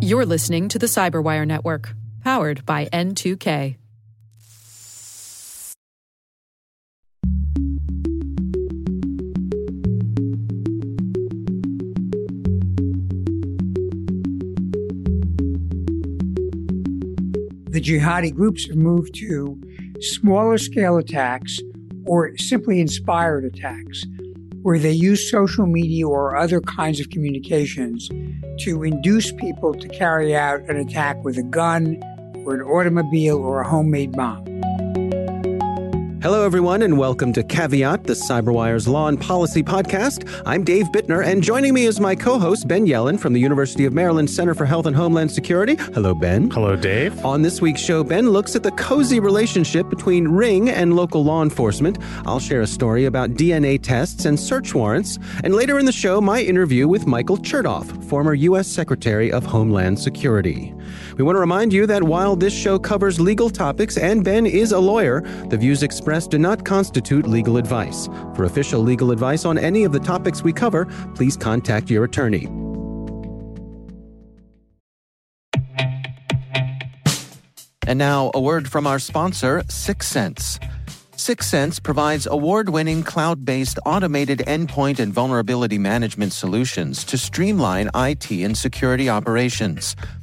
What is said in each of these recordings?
You're listening to the Cyberwire Network, powered by N2K. The jihadi groups have moved to smaller scale attacks or simply inspired attacks, where they use social media or other kinds of communications to induce people to carry out an attack with a gun or an automobile or a homemade bomb. Hello, everyone, and welcome to Caveat, the CyberWire's Law and Policy podcast. I'm Dave Bittner, and joining me is my co host, Ben Yelin from the University of Maryland Center for Health and Homeland Security. Hello, Ben. Hello, Dave. On this week's show, Ben looks at the cozy relationship between Ring and local law enforcement. I'll share a story about DNA tests and search warrants. And later in the show, my interview with Michael Chertoff, former U.S. Secretary of Homeland Security. We want to remind you that while this show covers legal topics and Ben is a lawyer, the views expressed do not constitute legal advice. For official legal advice on any of the topics we cover, please contact your attorney. And now, a word from our sponsor, Syxsense. Syxsense provides award winning cloud based automated endpoint and vulnerability management solutions to streamline IT and security operations.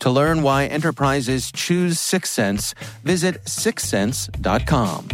To learn why enterprises choose Syxsense, visit syxsense.com.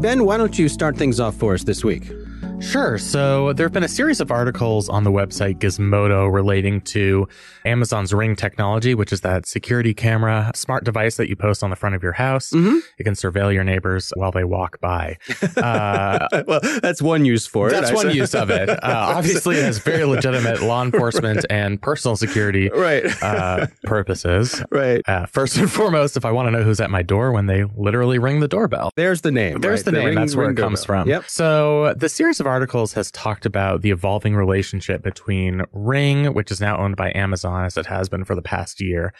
Ben, why don't you start things off for us this week? Sure. So there have been a series of articles on the website Gizmodo relating to Amazon's Ring technology, which is that security camera smart device that you post on the front of your house. Mm-hmm. It can surveil your neighbors while they walk by. Uh, well, that's one use for it. that's I one s- use of it. Uh, obviously, it has very legitimate law enforcement and personal security Right. uh, purposes. right. Uh, first and foremost, if I want to know who's at my door when they literally ring the doorbell. There's the name. There's right? the name. ring- That's where it comes doorbell. from. Yep. So the series of articles has talked about the evolving relationship between Ring, which is now owned by Amazon, as it has been for the past year,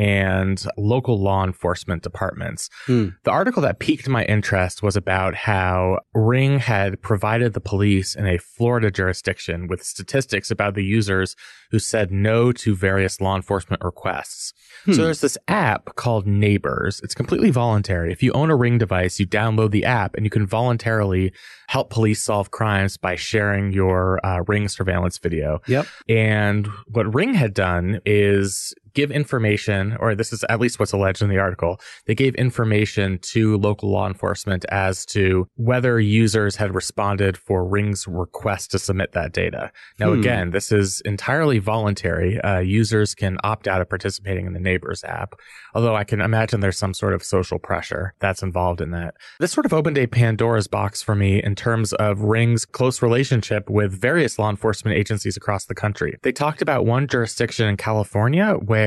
and local law enforcement departments. Hmm. The article that piqued my interest was about how Ring had provided the police in a Florida jurisdiction with statistics about the users who said no to various law enforcement requests. Hmm. So there's this app called Neighbors. It's completely voluntary. If you own a Ring device, you download the app and you can voluntarily help police solve crimes by sharing your uh, Ring surveillance video. Yep. And what Ring had done is give information, or this is at least what's alleged in the article. They gave information to local law enforcement as to whether users had responded for Ring's request to submit that data. Now, Hmm. again, this is entirely voluntary. Uh, users can opt out of participating in the Neighbors app, although I can imagine there's some sort of social pressure that's involved in that. This sort of opened a Pandora's box for me in terms of Ring's close relationship with various law enforcement agencies across the country. They talked about one jurisdiction in California where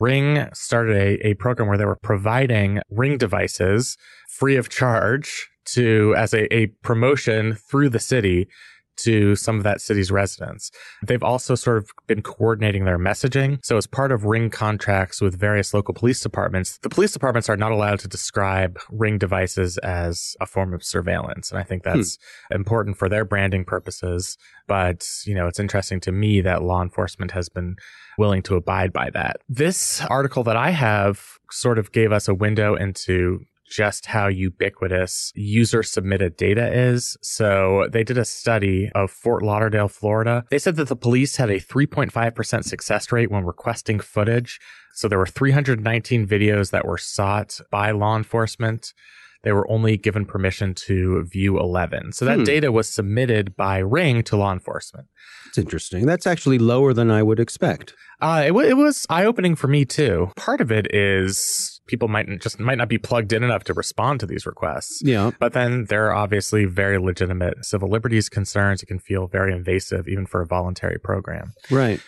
Ring started a, a program where they were providing Ring devices free of charge to as a, a promotion through the city to some of that city's residents. They've also sort of been coordinating their messaging. So as part of Ring contracts with various local police departments, the police departments are not allowed to describe Ring devices as a form of surveillance. And I think that's hmm. important for their branding purposes. But, you know, it's interesting to me that law enforcement has been willing to abide by that. This article that I have sort of gave us a window into just how ubiquitous user submitted data is. So they did a study of Fort Lauderdale, Florida. They said that the police had a 3.5% success rate when requesting footage. So there were 319 videos that were sought by law enforcement. They were only given permission to view 11. So that Hmm. data was submitted by Ring to law enforcement. It's interesting. That's actually lower than I would expect. Uh, it, wa it was eye opening for me too. Part of it is people might just might not be plugged in enough to respond to these requests. Yeah. But then there are obviously very legitimate civil liberties concerns. It can feel very invasive, even for a voluntary program. Right.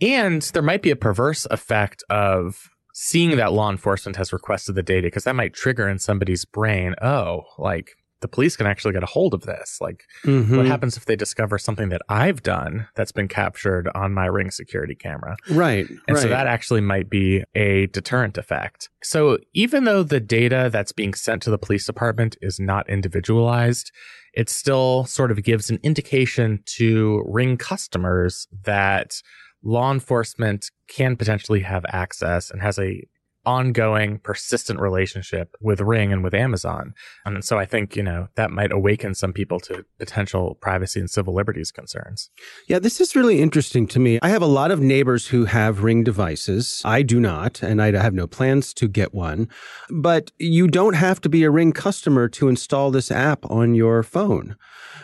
And there might be a perverse effect of seeing that law enforcement has requested the data because that might trigger in somebody's brain, oh, like the police can actually get a hold of this. Like, Mhm. what happens if they discover something that I've done that's been captured on my ring security camera? Right. And right. so that actually might be a deterrent effect. So even though the data that's being sent to the police department is not individualized, it still sort of gives an indication to ring customers that law enforcement can potentially have access and has a ongoing persistent relationship with ring and with amazon and so i think you know that might awaken some people to potential privacy and civil liberties concerns Yeah, this is really interesting to me. I have a lot of neighbors who have ring devices. I do not, and I have no plans to get one. But you don't have to be a ring customer to install this app on your phone.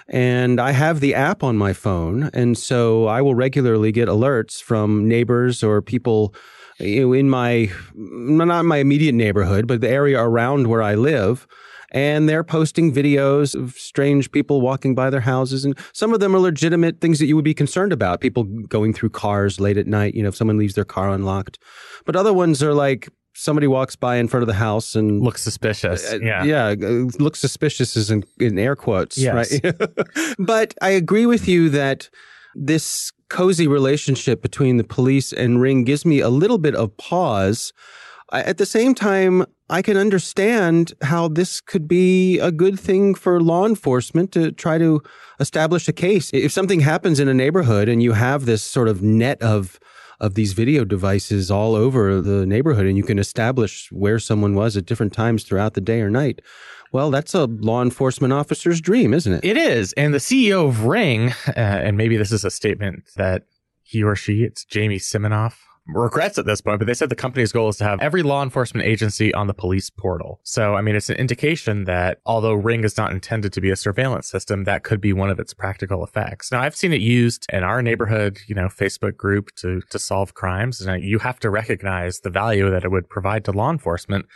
And I have the app on my phone. And so I will regularly get alerts from neighbors or people you know, in my, not in my immediate neighborhood, but the area around where I live and they're posting videos of strange people walking by their houses and some of them are legitimate things that you would be concerned about people going through cars late at night you know if someone leaves their car unlocked. But other ones are like somebody walks by in front of the house and looks suspicious uh, yeah. yeah uh, looks suspicious is in, in air quotes Yes. right? But i agree with you that this cozy relationship between the police and ring gives me a little bit of pause. At the same time i can understand how this could be a good thing for law enforcement to try to establish a case. If something happens in a neighborhood and you have this sort of net of of these video devices all over the neighborhood and you can establish where someone was at different times throughout the day or night well that's a law enforcement officer's dream isn't it It is. And the CEO of Ring, uh, and maybe this is a statement that he or she, it's Jamie Siminoff, regrets at this point, but they said the company's goal is to have every law enforcement agency on the police portal. So, I mean, it's an indication that although Ring is not intended to be a surveillance system, that could be one of its practical effects. Now, I've seen it used in our neighborhood, you know, Facebook group to, to solve crimes. And you have to recognize the value that it would provide to law enforcement.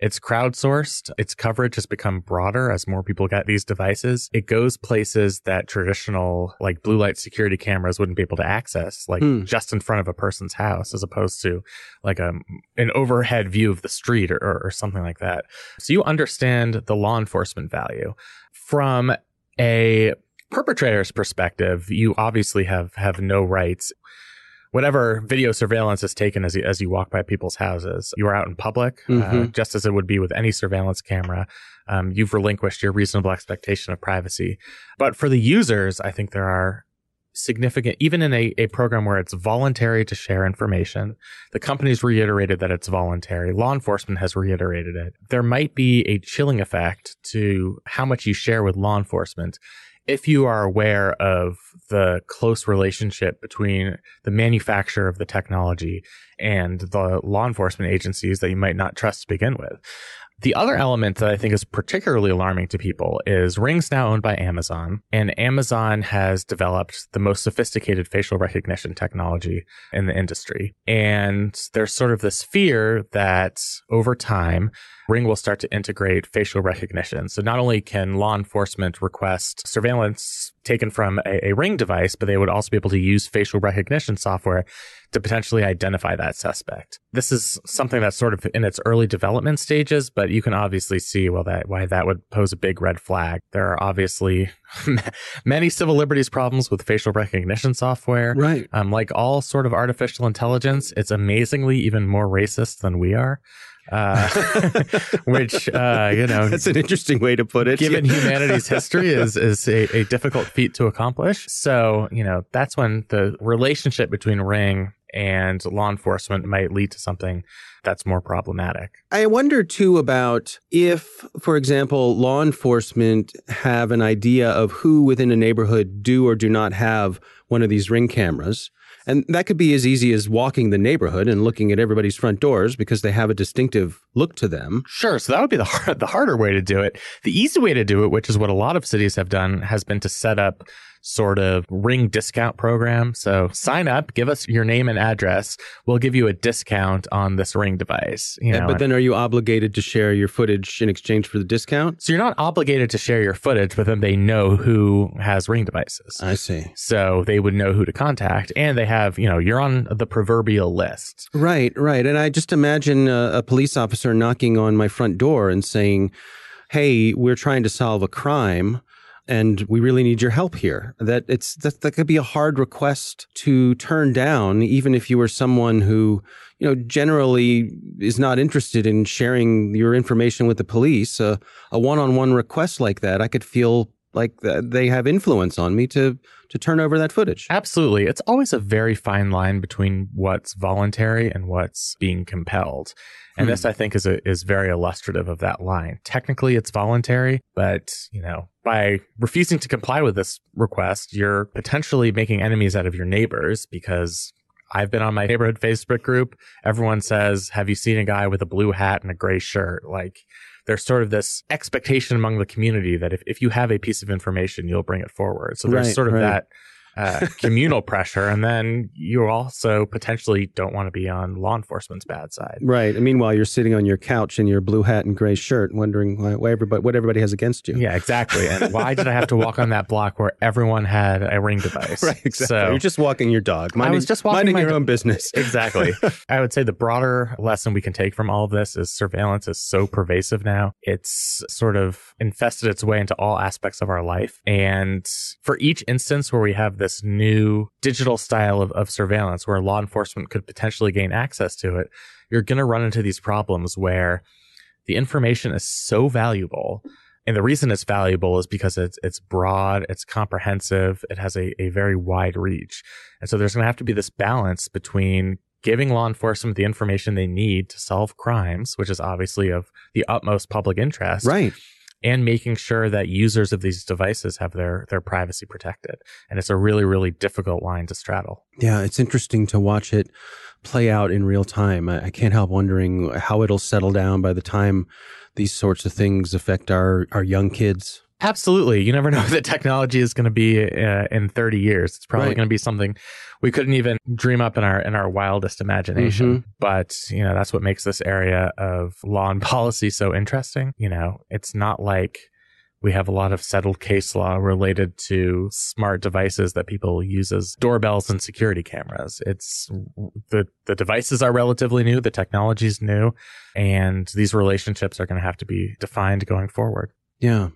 It's crowdsourced. Its coverage has become broader as more people get these devices. It goes places that traditional like blue light security cameras wouldn't be able to access, like Hmm. just in front of a person's house, as opposed to like a an overhead view of the street or, or, or something like that. So you understand the law enforcement value from a perpetrator's perspective. You obviously have have no rights whatever video surveillance is taken as you, as you walk by people's houses, you are out in public, uh, Mhm. just as it would be with any surveillance camera. Um, you've relinquished your reasonable expectation of privacy. But for the users, I think there are significant, even in a, a program where it's voluntary to share information, the company's reiterated that it's voluntary. Law enforcement has reiterated it. There might be a chilling effect to how much you share with law enforcement if you are aware of the close relationship between the manufacturer of the technology and the law enforcement agencies that you might not trust to begin with. The other element that I think is particularly alarming to people is Ring's now owned by Amazon, and Amazon has developed the most sophisticated facial recognition technology in the industry. And there's sort of this fear that over time, Ring will start to integrate facial recognition. So not only can law enforcement request surveillance taken from a, a Ring device, but they would also be able to use facial recognition software to potentially identify that suspect. This is something that's sort of in its early development stages, but you can obviously see well that why that would pose a big red flag. There are obviously many civil liberties problems with facial recognition software. right Um, like all sort of artificial intelligence, it's amazingly even more racist than we are. Uh, which uh, you know, that's an interesting way to put it given humanity's history is is a, a difficult feat to accomplish. So you know that's when the relationship between Ring and law enforcement might lead to something that's more problematic. I wonder too about if, for example, law enforcement have an idea of who within a neighborhood do or do not have one of these ring cameras. And that could be as easy as walking the neighborhood and looking at everybody's front doors because they have a distinctive look to them. Sure. So that would be the, hard, the harder way to do it. The easy way to do it, which is what a lot of cities have done, has been to set up sort of ring discount program. So sign up, give us your name and address. We'll give you a discount on this ring device. You know, but then are you obligated to share your footage in exchange for the discount? So you're not obligated to share your footage, but then they know who has ring devices. I see. So they would know who to contact and they have, you know, you're on the proverbial list. Right, right. And I just imagine a, a police officer knocking on my front door and saying, Hey, we're trying to solve a crime and we really need your help here. That it's that, that could be a hard request to turn down, even if you were someone who, you know, generally is not interested in sharing your information with the police. A one-on-one request like that, I could feel like they have influence on me to to turn over that footage. Absolutely. It's always a very fine line between what's voluntary and what's being compelled. And hmm. this, I think, is a, is very illustrative of that line. Technically, it's voluntary, but you know, by refusing to comply with this request, you're potentially making enemies out of your neighbors because I've been on my neighborhood Facebook group. Everyone says, "Have you seen a guy with a blue hat and a gray shirt?" Like, there's sort of this expectation among the community that if, if you have a piece of information, you'll bring it forward. So there's right, sort of right. that uh, communal pressure. And then you also potentially don't want to be on law enforcement's bad side. Right. And meanwhile, you're sitting on your couch in your blue hat and gray shirt, wondering why, why everybody, what everybody has against you. Yeah, exactly. And why did I have to walk on that block where everyone had a ring device? right. Exactly. So, you're just walking your dog. Minding, I was just walking minding your own business. exactly. I would say the broader lesson we can take from all of this is surveillance is so pervasive now. It's sort of infested its way into all aspects of our life. And for each instance where we have this new digital style of, of surveillance where law enforcement could potentially gain access to it, you're going to run into these problems where the information is so valuable. And the reason it's valuable is because it's, it's broad, it's comprehensive, it has a, a very wide reach. And so there's going to have to be this balance between giving law enforcement the information they need to solve crimes, which is obviously of the utmost public interest. Right and making sure that users of these devices have their their privacy protected. And it's a really really difficult line to straddle. Yeah, it's interesting to watch it play out in real time. I, I can't help wondering how it'll settle down by the time these sorts of things affect our our young kids. Absolutely. You never know what the technology is going to be uh, in 30 years. It's probably right. going to be something we couldn't even dream up in our in our wildest imagination. Mm-hmm. But, you know, that's what makes this area of law and policy so interesting. You know, it's not like we have a lot of settled case law related to smart devices that people use as doorbells and security cameras. It's the the devices are relatively new, the technology is new, and these relationships are going to have to be defined going forward. Yeah.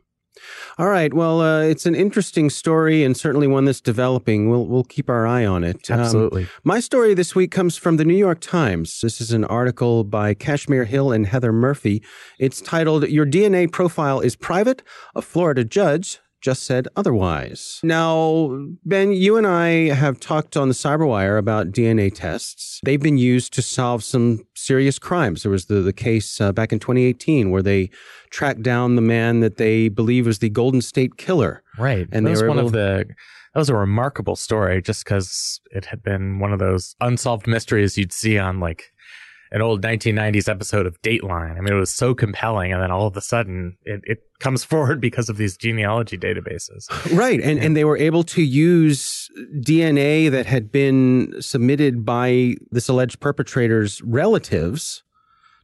All right. Well, uh, it's an interesting story and certainly one that's developing. We'll we'll keep our eye on it. Um, Absolutely. Um, my story this week comes from the New York Times. This is an article by Kashmir Hill and Heather Murphy. It's titled "Your DNA Profile is Private." A Florida judge just said otherwise. Now, Ben, you and I have talked on the Cyberwire about DNA tests. They've been used to solve some serious crimes. There was the, the case uh, back in 2018 where they tracked down the man that they believe was the Golden State Killer. Right. And that was one of the that was a remarkable story just because it had been one of those unsolved mysteries you'd see on like an old 1990s episode of Dateline. I mean, it was so compelling, and then all of a sudden, it, it comes forward because of these genealogy databases. Right, and yeah. and they were able to use DNA that had been submitted by this alleged perpetrator's relatives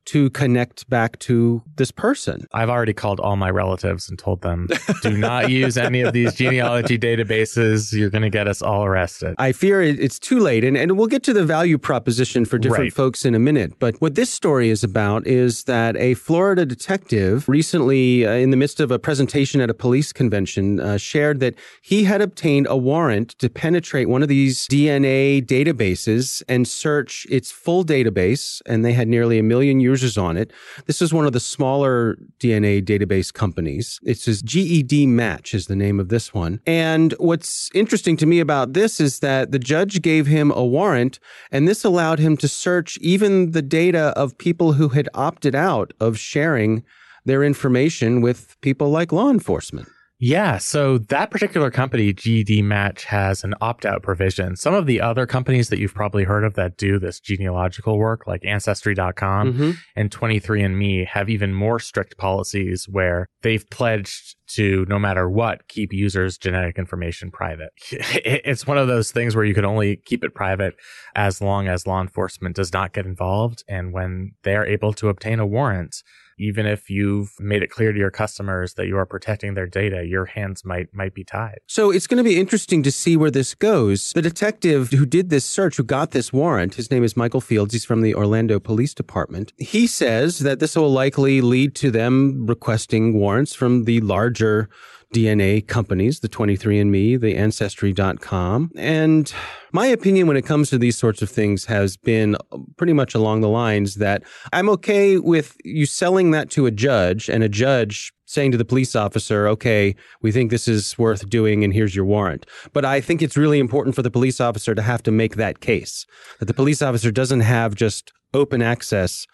to connect back to this person. I've already called all my relatives and told them, do not use any of these genealogy databases. You're going to get us all arrested. I fear it's too late. And, and we'll get to the value proposition for different right. folks in a minute. But what this story is about is that a Florida detective recently, uh, in the midst of a presentation at a police convention, uh, shared that he had obtained a warrant to penetrate one of these DNA databases and search its full database. And they had nearly a million users users on it. This is one of the smaller DNA database companies. It says GEDmatch is the name of this one. And what's interesting to me about this is that the judge gave him a warrant, and this allowed him to search even the data of people who had opted out of sharing their information with people like law enforcement. Yeah, so that particular company, GEDmatch, has an opt out provision. Some of the other companies that you've probably heard of that do this genealogical work, like Ancestry.com Mm-hmm. and 23andMe, have even more strict policies where they've pledged to, no matter what, keep users' genetic information private. It's one of those things where you can only keep it private as long as law enforcement does not get involved. And when they are able to obtain a warrant, even if you've made it clear to your customers that you are protecting their data, your hands might might be tied. So it's going to be interesting to see where this goes. The detective who did this search, who got this warrant, his name is Michael Fields. He's from the Orlando Police Department. He says that this will likely lead to them requesting warrants from the larger DNA companies, the 23andMe, the Ancestry.com. And my opinion when it comes to these sorts of things has been pretty much along the lines that I'm okay with you selling that to a judge and a judge saying to the police officer, okay, we think this is worth doing and here's your warrant. But I think it's really important for the police officer to have to make that case, that the police officer doesn't have just open access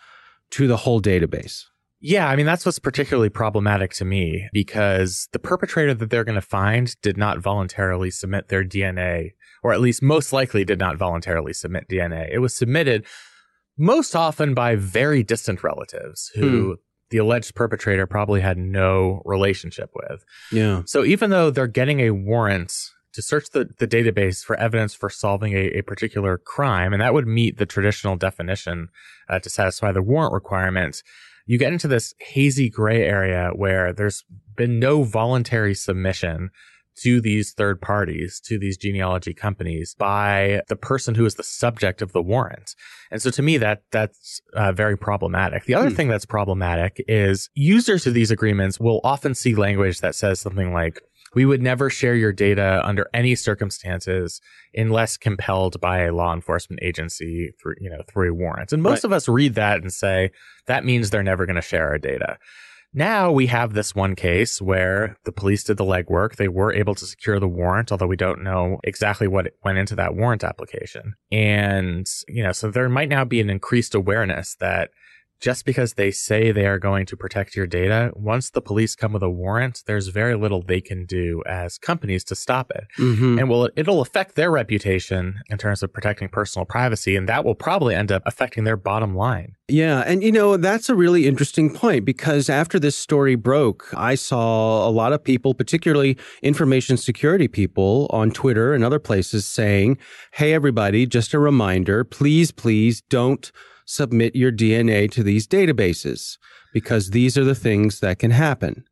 to the whole database. Yeah, I mean, that's what's particularly problematic to me because the perpetrator that they're going to find did not voluntarily submit their DNA, or at least most likely did not voluntarily submit DNA. It was submitted most often by very distant relatives who the alleged perpetrator probably had no relationship with. Yeah. So even though they're getting a warrant to search the, the database for evidence for solving a, a particular crime, and that would meet the traditional definition uh, to satisfy the warrant requirement, you get into this hazy gray area where there's been no voluntary submission to these third parties, to these genealogy companies by the person who is the subject of the warrant. And so to me, that that's uh, very problematic. The other Hmm. thing that's problematic is users of these agreements will often see language that says something like, we would never share your data under any circumstances unless compelled by a law enforcement agency through, you know, through a warrant. And most Right. of us read that and say, that means they're never going to share our data. Now we have this one case where the police did the legwork. They were able to secure the warrant, although we don't know exactly what went into that warrant application. And, you know, so there might now be an increased awareness that just because they say they are going to protect your data, once the police come with a warrant, there's very little they can do as companies to stop it. Mm-hmm. And will it'll affect their reputation in terms of protecting personal privacy, and that will probably end up affecting their bottom line. Yeah. And, you know, that's a really interesting point because after this story broke, I saw a lot of people, particularly information security people on Twitter and other places saying, Hey, everybody, just a reminder, please, please don't submit your DNA to these databases because these are the things that can happen.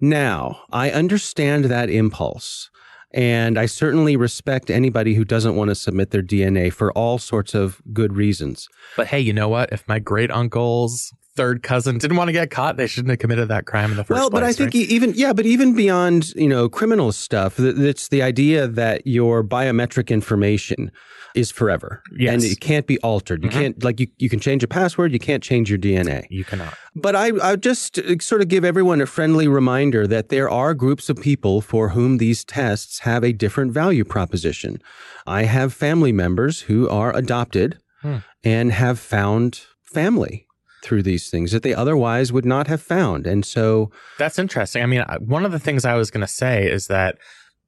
Now, I understand that impulse. And I certainly respect anybody who doesn't want to submit their DNA for all sorts of good reasons. But hey, you know what? If my great uncle's third cousin didn't want to get caught, they shouldn't have committed that crime in the first well, place. but I think right? even yeah, but even beyond you know criminal stuff, it's the idea that your biometric information is forever, Yes. and it can't be altered. You Mhm. can't like you you can change a password, you can't change your DNA. you cannot. But I I just uh, sort of give everyone a friendly reminder that there are groups of people for whom these tests have a different value proposition. I have family members who are adopted Hmm. and have found family through these things that they otherwise would not have found. And so That's interesting. I mean, one of the things I was going to say is that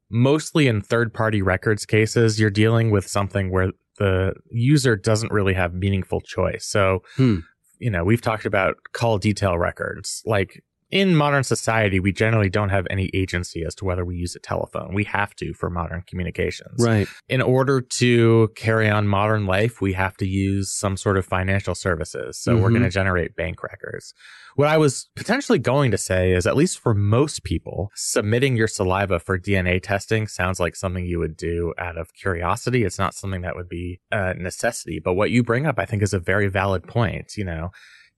mostly in third party records cases, you're dealing with something where the user doesn't really have meaningful choice. So, Hmm. you know, we've talked about call detail records. Like in modern society, we generally don't have any agency as to whether we use a telephone. We have to for modern communications. right. in order to carry on modern life, we have to use some sort of financial services. So we're Mhm. going to generate bank records. What I was potentially going to say is, at least for most people, submitting your saliva for DNA testing sounds like something you would do out of curiosity. It's not something that would be a necessity. But what you bring up, I think, is a very valid point. You know,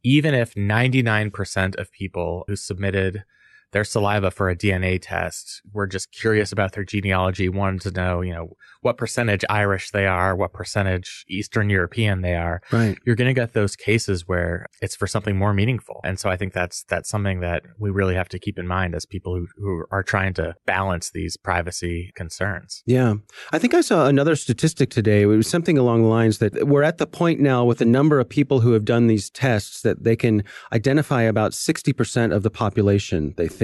even if 99% of people who submitted their saliva for a DNA test were just curious about their genealogy, wanted to know, you know, what percentage Irish they are, what percentage Eastern European they are. Right. You're going to get those cases where it's for something more meaningful. And so I think that's that's something that we really have to keep in mind as people who, who are trying to balance these privacy concerns. Yeah. I think I saw another statistic today. It was something along the lines that we're at the point now with the number of people who have done these tests that they can identify about 60% of the population, they think.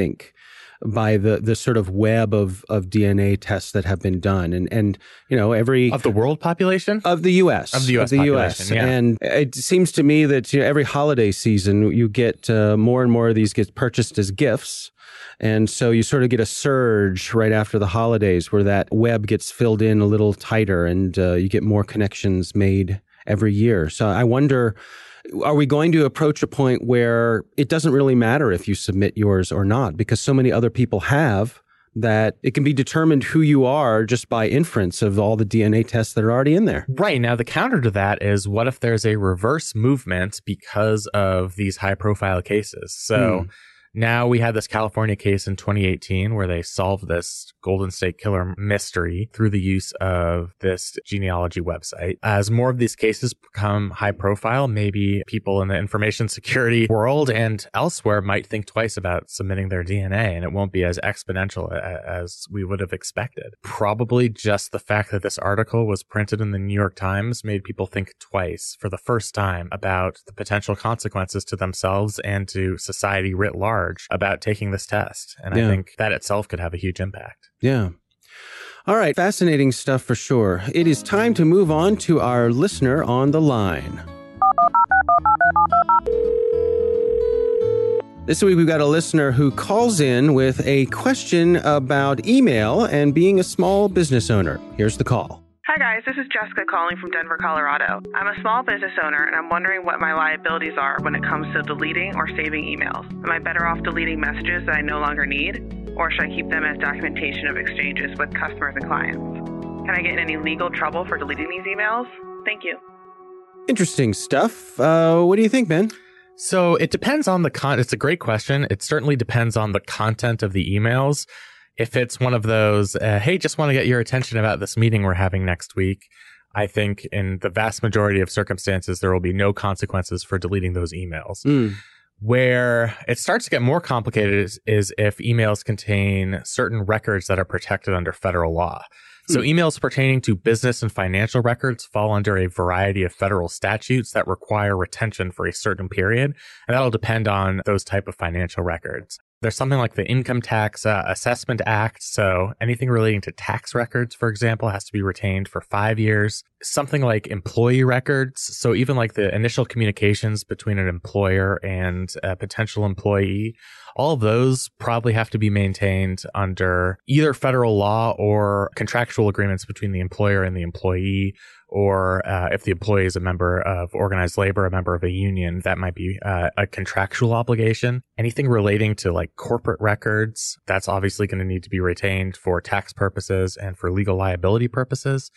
By the the sort of web of of DNA tests that have been done, and and you know every of the world population of the U.S. of the U.S. of the U.S. Yeah. And it seems to me that you know, every holiday season you get uh, more and more of these get purchased as gifts. And so you sort of get a surge right after the holidays where that web gets filled in a little tighter and uh, you get more connections made every year. So I wonder are we going to approach a point where it doesn't really matter if you submit yours or not because so many other people have that it can be determined who you are just by inference of all the DNA tests that are already in there. Right. Now, the counter to that is what if there's a reverse movement because of these high profile cases? So, hmm now we had this California case in 2018 where they solved this Golden State Killer mystery through the use of this genealogy website. As more of these cases become high profile, maybe people in the information security world and elsewhere might think twice about submitting their DNA and it won't be as exponential as we would have expected. Probably just the fact that this article was printed in the New York Times made people think twice for the first time about the potential consequences to themselves and to society writ large large about taking this test. And yeah. I think that itself could have a huge impact. Yeah. All right, fascinating stuff for sure. It is time to move on to our listener on the line. This week, we've got a listener who calls in with a question about email and being a small business owner. Here's the call. Hi, guys. This is Jessica calling from Denver, Colorado. I'm a small business owner and I'm wondering what my liabilities are when it comes to deleting or saving emails. Am I better off deleting messages that I no longer need, or should I keep them as documentation of exchanges with customers and clients? Can I get in any legal trouble for deleting these emails? Thank you. Interesting stuff. Uh, what do you think, Ben? So it depends on the con. It's a great question. It certainly depends on the content of the emails if it's one of those, uh, hey, just want to get your attention about this meeting we're having next week, I think in the vast majority of circumstances, there will be no consequences for deleting those emails. Mm. Where it starts to get more complicated is, is, if emails contain certain records that are protected under federal law. So hmm. emails pertaining to business and financial records fall under a variety of federal statutes that require retention for a certain period. And that'll depend on those type of financial records. There's something like the Income Tax uh, Assessment Act. So anything relating to tax records, for example, has to be retained for five years. Something like employee records. So even like the initial communications between an employer and a potential employee, all of those probably have to be maintained under either federal law or contractual agreements between the employer and the employee or uh, if the employee is a member of organized labor, a member of a union, that might be uh, a contractual obligation. Anything relating to like corporate records, that's obviously going to need to be retained for tax purposes and for legal liability purposes.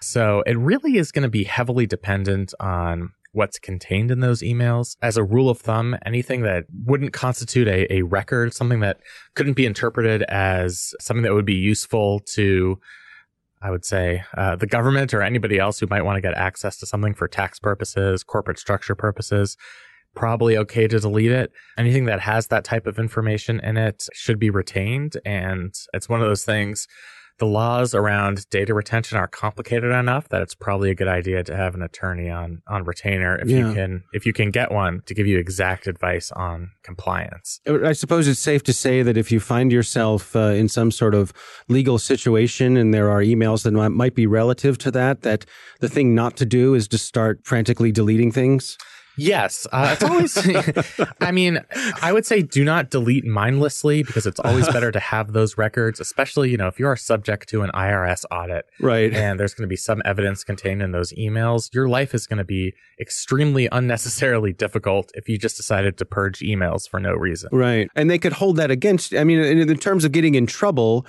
So it really is going to be heavily dependent on what's contained in those emails. As a rule of thumb, anything that wouldn't constitute a, a record, something that couldn't be interpreted as something that would be useful to I would say uh, the government or anybody else who might want to get access to something for tax purposes, corporate structure purposes, probably okay to delete it. Anything that has that type of information in it should be retained. And it's one of those things the laws around data retention are complicated enough that it's probably a good idea to have an attorney on on retainer if yeah. you can if you can get one to give you exact advice on compliance. I suppose it's safe to say that if you find yourself uh, in some sort of legal situation and there are emails that might be relative to that, that the thing not to do is to start frantically deleting things. Yes, uh, it's always. I mean, I would say do not delete mindlessly because it's always better to have those records, especially you know if you are subject to an IRS audit, right? And there's going to be some evidence contained in those emails. Your life is going to be extremely unnecessarily difficult if you just decided to purge emails for no reason, right? And they could hold that against. I mean, in, in terms of getting in trouble,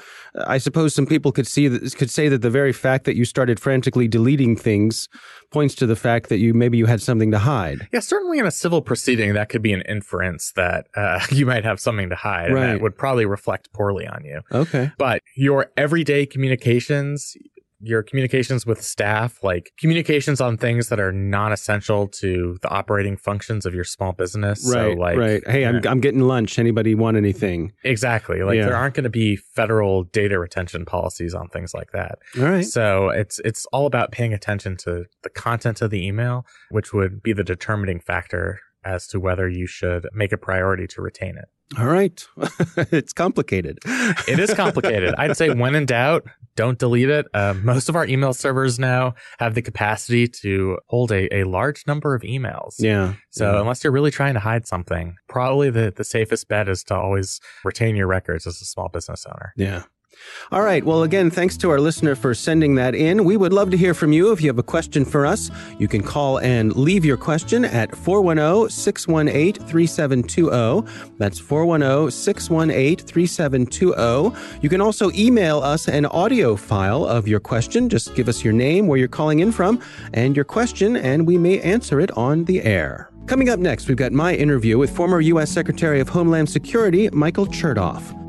I suppose some people could see that could say that the very fact that you started frantically deleting things points to the fact that you maybe you had something to hide. Yeah, certainly in a civil proceeding, that could be an inference that uh, you might have something to hide, right. and that would probably reflect poorly on you. Okay, but your everyday communications, your communications with staff, like communications on things that are non-essential to the operating functions of your small business. Right. So like, right. Hey, I'm, I'm getting lunch. Anybody want anything? Exactly. Like yeah. there aren't going to be federal data retention policies on things like that. All right. So it's, it's all about paying attention to the content of the email, which would be the determining factor as to whether you should make a priority to retain it. All right. it's complicated. it is complicated. I'd say when in doubt, don't delete it. Uh, most of our email servers now have the capacity to hold a, a large number of emails. Yeah. So yeah. unless you're really trying to hide something, probably the, the safest bet is to always retain your records as a small business owner. Yeah. All right. Well, again, thanks to our listener for sending that in. We would love to hear from you. If you have a question for us, you can call and leave your question at 410 618 3720. That's 410 618 3720. You can also email us an audio file of your question. Just give us your name, where you're calling in from, and your question, and we may answer it on the air. Coming up next, we've got my interview with former U.S. Secretary of Homeland Security, Michael Chertoff.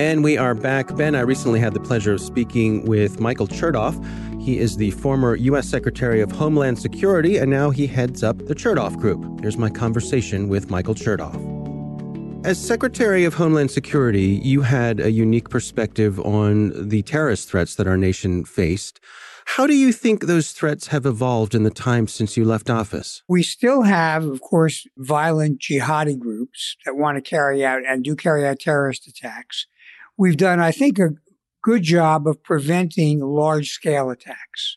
And we are back. Ben, I recently had the pleasure of speaking with Michael Chertoff. He is the former U.S. Secretary of Homeland Security, and now he heads up the Chertoff Group. Here's my conversation with Michael Chertoff. As Secretary of Homeland Security, you had a unique perspective on the terrorist threats that our nation faced. How do you think those threats have evolved in the time since you left office? We still have, of course, violent jihadi groups that want to carry out and do carry out terrorist attacks we've done, I think, a good job of preventing large scale attacks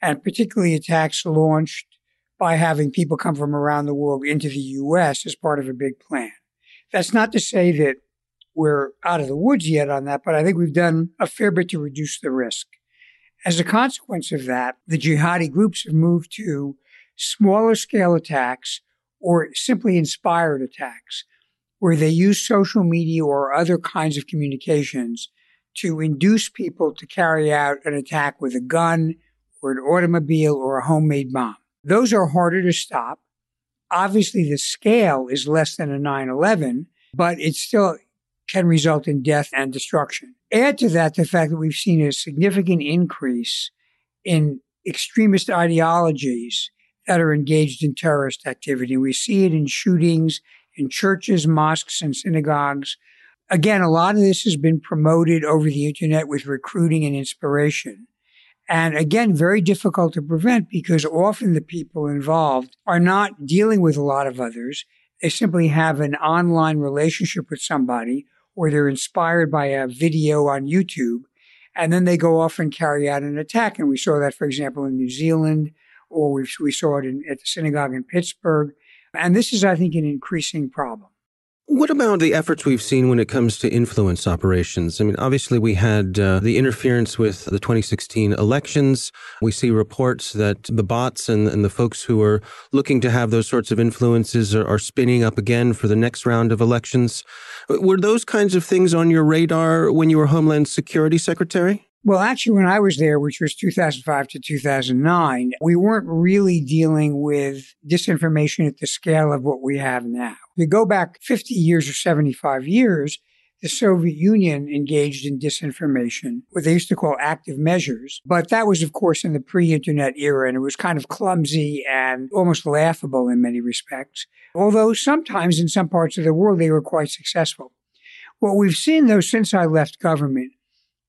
and particularly attacks launched by having people come from around the world into the U.S. as part of a big plan. That's not to say that we're out of the woods yet on that, but I think we've done a fair bit to reduce the risk. As a consequence of that, the jihadi groups have moved to smaller scale attacks or simply inspired attacks where they use social media or other kinds of communications to induce people to carry out an attack with a gun or an automobile or a homemade bomb. Those are harder to stop. Obviously, the scale is less than a 9 11, but it still can result in death and destruction. Add to that the fact that we've seen a significant increase in extremist ideologies that are engaged in terrorist activity. We see it in shootings in churches, mosques, and synagogues. Again, a lot of this has been promoted over the internet with recruiting and inspiration. And again, very difficult to prevent because often the people involved are not dealing with a lot of others. They simply have an online relationship with somebody or they're inspired by a video on YouTube and then they go off and carry out an attack. And we saw that, for example, in New Zealand or we, we saw it in, at the synagogue in Pittsburgh. And this is, I think, an increasing problem. What about the efforts we've seen when it comes to influence operations? I mean, obviously, we had uh, the interference with the 2016 elections. We see reports that the bots and, and the folks who are looking to have those sorts of influences are, are spinning up again for the next round of elections. Were those kinds of things on your radar when you were Homeland Security Secretary? Well, actually, when I was there, which was 2005 to 2009, we weren't really dealing with disinformation at the scale of what we have now. If you go back 50 years or 75 years, the Soviet Union engaged in disinformation, what they used to call active measures. But that was, of course, in the pre-internet era, and it was kind of clumsy and almost laughable in many respects. Although sometimes in some parts of the world they were quite successful. What we've seen, though, since I left government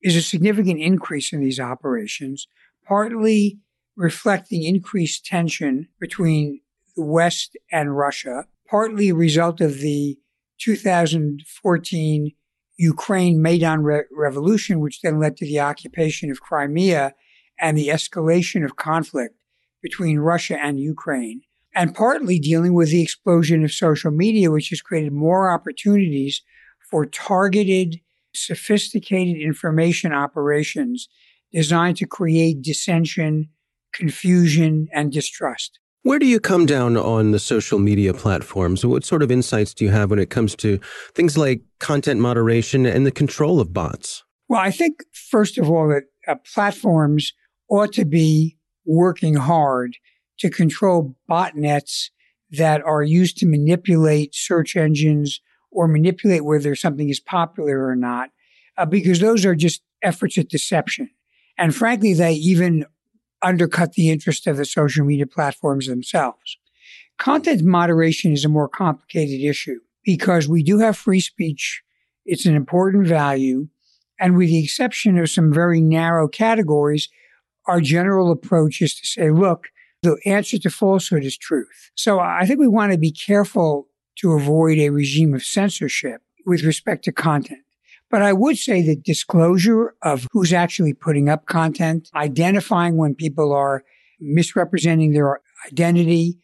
is a significant increase in these operations, partly reflecting increased tension between the West and Russia, partly a result of the 2014 Ukraine Maidan Re- revolution, which then led to the occupation of Crimea and the escalation of conflict between Russia and Ukraine. and partly dealing with the explosion of social media, which has created more opportunities for targeted, sophisticated information operations designed to create dissension, confusion, and distrust. Where do you come down on the social media platforms? What sort of insights do you have when it comes to things like content moderation and the control of bots? Well, I think, first of all, that uh, platforms ought to be working hard to control botnets that are used to manipulate search engines or manipulate whether something is popular or not, uh, because those are just efforts at deception. And frankly, they even undercut the interest of the social media platforms themselves. Content moderation is a more complicated issue because we do have free speech. It's an important value. And with the exception of some very narrow categories, our general approach is to say, look, the answer to falsehood is truth. So I think we want to be careful to avoid a regime of censorship with respect to content. But I would say that disclosure of who's actually putting up content, identifying when people are misrepresenting their identity,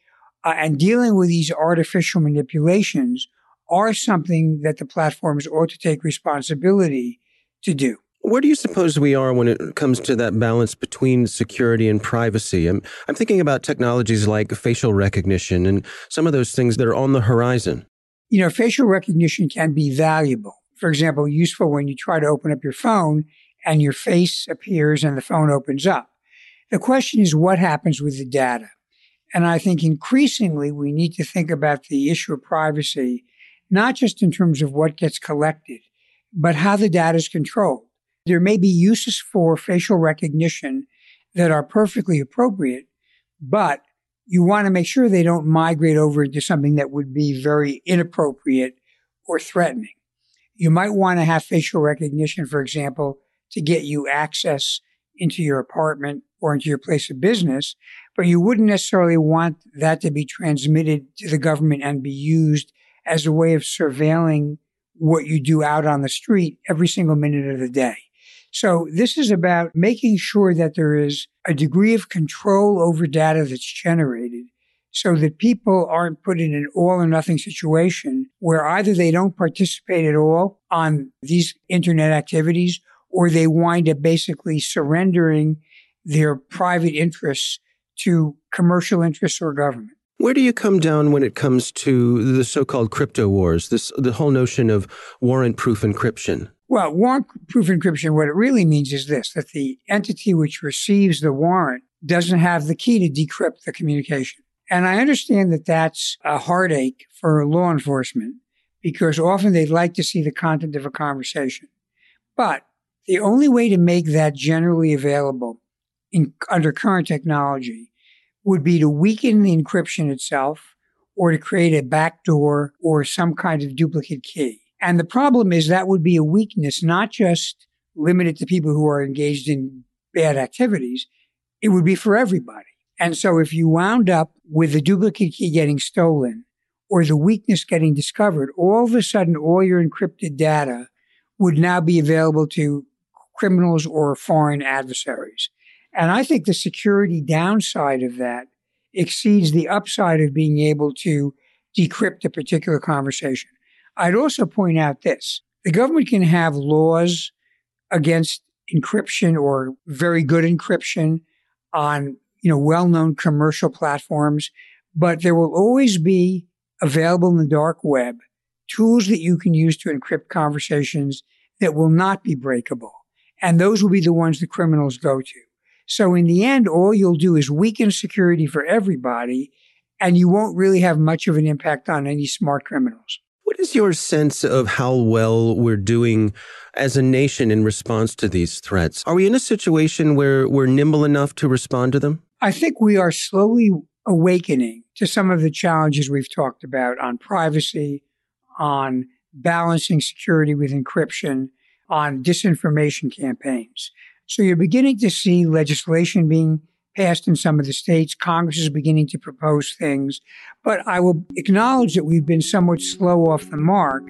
uh, and dealing with these artificial manipulations are something that the platforms ought to take responsibility to do. Where do you suppose we are when it comes to that balance between security and privacy? I'm, I'm thinking about technologies like facial recognition and some of those things that are on the horizon. You know, facial recognition can be valuable for example, useful when you try to open up your phone and your face appears and the phone opens up. The question is what happens with the data? And I think increasingly we need to think about the issue of privacy, not just in terms of what gets collected, but how the data is controlled. There may be uses for facial recognition that are perfectly appropriate, but you want to make sure they don't migrate over into something that would be very inappropriate or threatening. You might want to have facial recognition, for example, to get you access into your apartment or into your place of business, but you wouldn't necessarily want that to be transmitted to the government and be used as a way of surveilling what you do out on the street every single minute of the day. So this is about making sure that there is a degree of control over data that's generated so hmm. that people aren't put in an all or nothing situation where either they don't participate at all on these internet activities or they wind up basically surrendering their private interests to commercial interests or government. Where do you come down when it comes to the so-called crypto wars? This the whole notion of warrant-proof encryption. Well, warrant-proof encryption, what it really means is this: that the entity which receives the warrant doesn't have the key to decrypt the communication. And I understand that that's a heartache for law enforcement because often they'd like to see the content of a conversation. But the only way to make that generally available in, under current technology would be to weaken the encryption itself or to create a backdoor or some kind of duplicate key. And the problem is that would be a weakness, not just limited to people who are engaged in bad activities. It would be for everybody. And so if you wound up with the duplicate key getting stolen or the weakness getting discovered, all of a sudden all your encrypted data would now be available to criminals or foreign adversaries. And I think the security downside of that exceeds the upside of being able to decrypt a particular conversation. I'd also point out this. The government can have laws against encryption or very good encryption on you know, well-known commercial platforms, but there will always be available in the dark web tools that you can use to encrypt conversations that will not be breakable. And those will be the ones the criminals go to. So in the end, all you'll do is weaken security for everybody and you won't really have much of an impact on any smart criminals. What is your sense of how well we're doing as a nation in response to these threats? Are we in a situation where we're nimble enough to respond to them? I think we are slowly awakening to some of the challenges we've talked about on privacy, on balancing security with encryption, on disinformation campaigns. So you're beginning to see legislation being passed in some of the states. Congress is beginning to propose things. But I will acknowledge that we've been somewhat slow off the mark.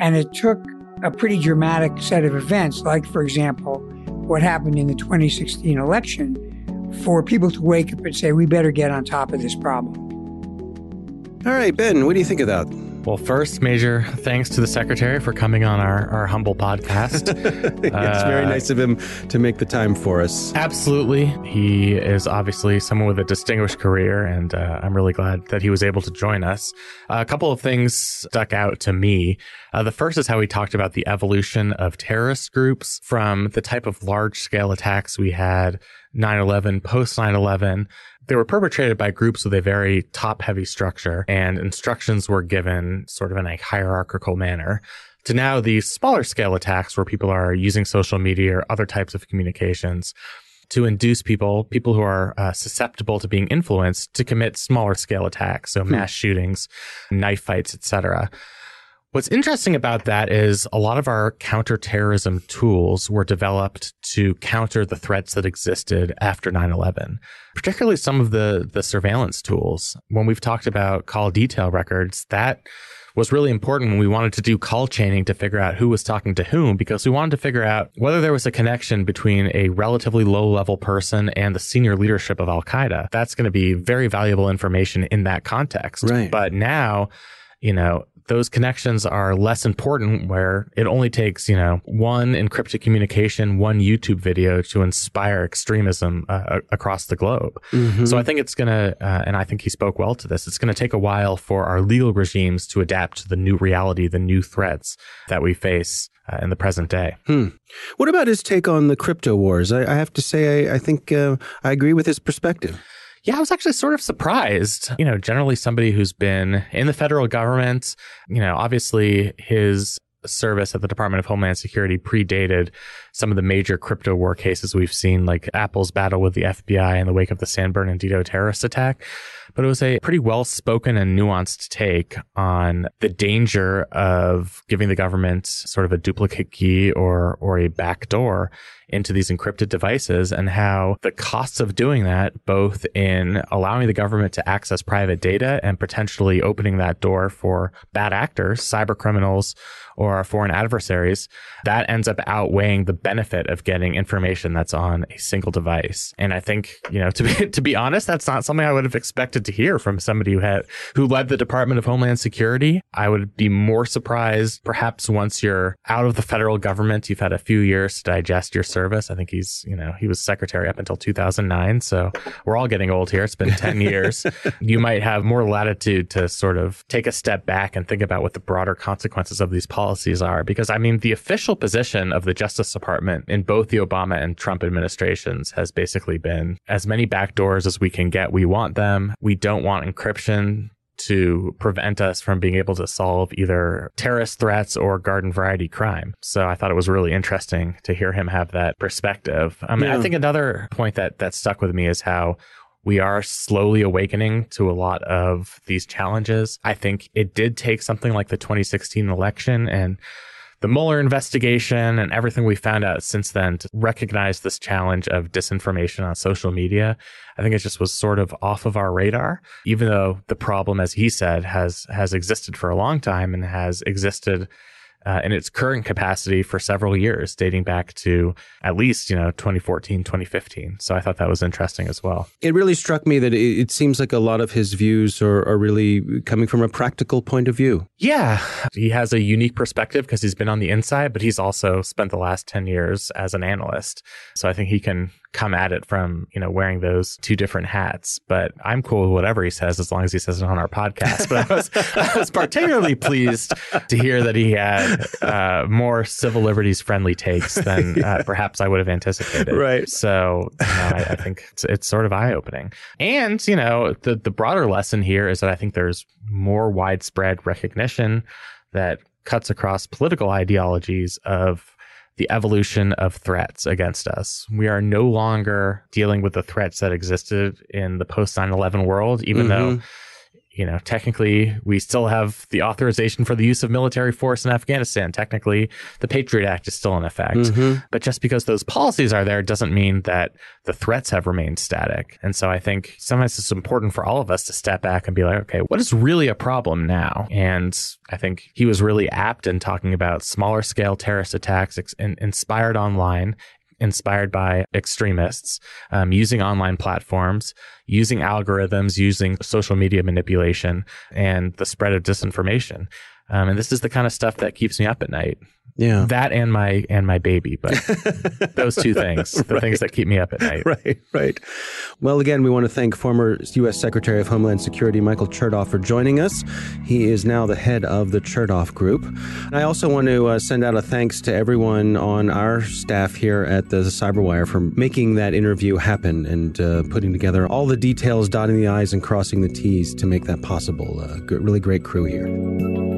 And it took a pretty dramatic set of events, like, for example, what happened in the 2016 election, for people to wake up and say, we better get on top of this problem. All right, Ben, what do you think of that? Well, first, major thanks to the secretary for coming on our, our humble podcast. it's uh, very nice of him to make the time for us. Absolutely. He is obviously someone with a distinguished career, and uh, I'm really glad that he was able to join us. Uh, a couple of things stuck out to me. Uh, the first is how he talked about the evolution of terrorist groups from the type of large scale attacks we had 9 11, post 9 11 they were perpetrated by groups with a very top heavy structure and instructions were given sort of in a hierarchical manner to now these smaller scale attacks where people are using social media or other types of communications to induce people, people who are uh, susceptible to being influenced, to commit smaller scale attacks, so hmm. mass shootings, knife fights, etc. What's interesting about that is a lot of our counterterrorism tools were developed to counter the threats that existed after 9-11, particularly some of the, the surveillance tools. When we've talked about call detail records, that was really important when we wanted to do call chaining to figure out who was talking to whom because we wanted to figure out whether there was a connection between a relatively low level person and the senior leadership of Al Qaeda. That's going to be very valuable information in that context. Right. But now, you know, those connections are less important where it only takes, you know, one encrypted communication, one YouTube video to inspire extremism uh, across the globe. Mm-hmm. So I think it's going to, uh, and I think he spoke well to this, it's going to take a while for our legal regimes to adapt to the new reality, the new threats that we face. Uh, in the present day. Hmm. What about his take on the crypto wars? I, I have to say, I, I think uh, I agree with his perspective. Yeah, I was actually sort of surprised. You know, generally somebody who's been in the federal government, you know, obviously his service at the Department of Homeland Security predated some of the major crypto war cases we've seen, like Apple's battle with the FBI in the wake of the San Bernardino terrorist attack. But it was a pretty well spoken and nuanced take on the danger of giving the government sort of a duplicate key or, or a backdoor into these encrypted devices and how the costs of doing that, both in allowing the government to access private data and potentially opening that door for bad actors, cyber criminals, or foreign adversaries, that ends up outweighing the benefit of getting information that's on a single device. And I think, you know, to be, to be honest, that's not something I would have expected to hear from somebody who had, who led the Department of Homeland Security. I would be more surprised perhaps once you're out of the federal government, you've had a few years to digest your service. I think he's, you know, he was secretary up until 2009. So we're all getting old here. It's been 10 years. You might have more latitude to sort of take a step back and think about what the broader consequences of these policies are. Because I mean, the official position of the Justice Department in both the Obama and Trump administrations has basically been as many backdoors as we can get. We want them. We don't want encryption to prevent us from being able to solve either terrorist threats or garden variety crime. So I thought it was really interesting to hear him have that perspective. I mean, yeah. I think another point that that stuck with me is how we are slowly awakening to a lot of these challenges. I think it did take something like the 2016 election and the Mueller investigation and everything we found out since then to recognize this challenge of disinformation on social media. I think it just was sort of off of our radar, even though the problem, as he said, has, has existed for a long time and has existed uh, in its current capacity for several years, dating back to at least, you know, 2014, 2015. So I thought that was interesting as well. It really struck me that it, it seems like a lot of his views are, are really coming from a practical point of view. Yeah. He has a unique perspective because he's been on the inside, but he's also spent the last 10 years as an analyst. So I think he can come at it from, you know, wearing those two different hats. But I'm cool with whatever he says as long as he says it on our podcast. But I was, I was particularly pleased to hear that he had uh, more civil liberties friendly takes than uh, perhaps I would have anticipated. Right. So you know, I, I, think it's, it's sort of eye opening. And, you know, the, the broader lesson here is that I think there's more widespread recognition that cuts across political ideologies of the evolution of threats against us. We are no longer dealing with the threats that existed in the post 9 11 world, even mm-hmm. though you know, technically we still have the authorization for the use of military force in Afghanistan. Technically, the Patriot Act is still in effect. Mm-hmm. But just because those policies are there doesn't mean that the threats have remained static. And so I think sometimes it's important for all of us to step back and be like, okay, what is really a problem now? And I think he was really apt in talking about smaller scale terrorist attacks ex- inspired online inspired by extremists um, using online platforms, using algorithms, using social media manipulation, and the spread of disinformation. Um, and this is the kind of stuff that keeps me up at night. Yeah. That and my and my baby, but those two things, the Right. things that keep me up at night. Right, right. Well, again, we want to thank former U.S. Secretary of Homeland Security Michael Chertoff for joining us. He is now the head of the Chertoff Group. And I also want to uh, send out a thanks to everyone on our staff here at the Cyberwire for making that interview happen and uh, putting together all the details, dotting the I's and crossing the T's to make that possible. Uh, really great crew here.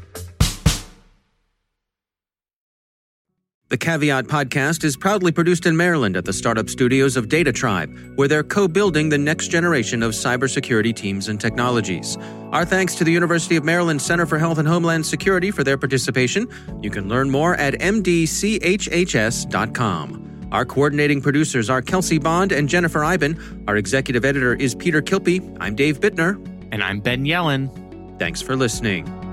The Caveat podcast is proudly produced in Maryland at the startup studios of Data Tribe, where they're co building the next generation of cybersecurity teams and technologies. Our thanks to the University of Maryland Center for Health and Homeland Security for their participation. You can learn more at mdchhs.com. Our coordinating producers are Kelsey Bond and Jennifer Eiben. Our executive editor is Peter Kilpie. I'm Dave Bittner. And I'm Ben Yelin. Thanks for listening.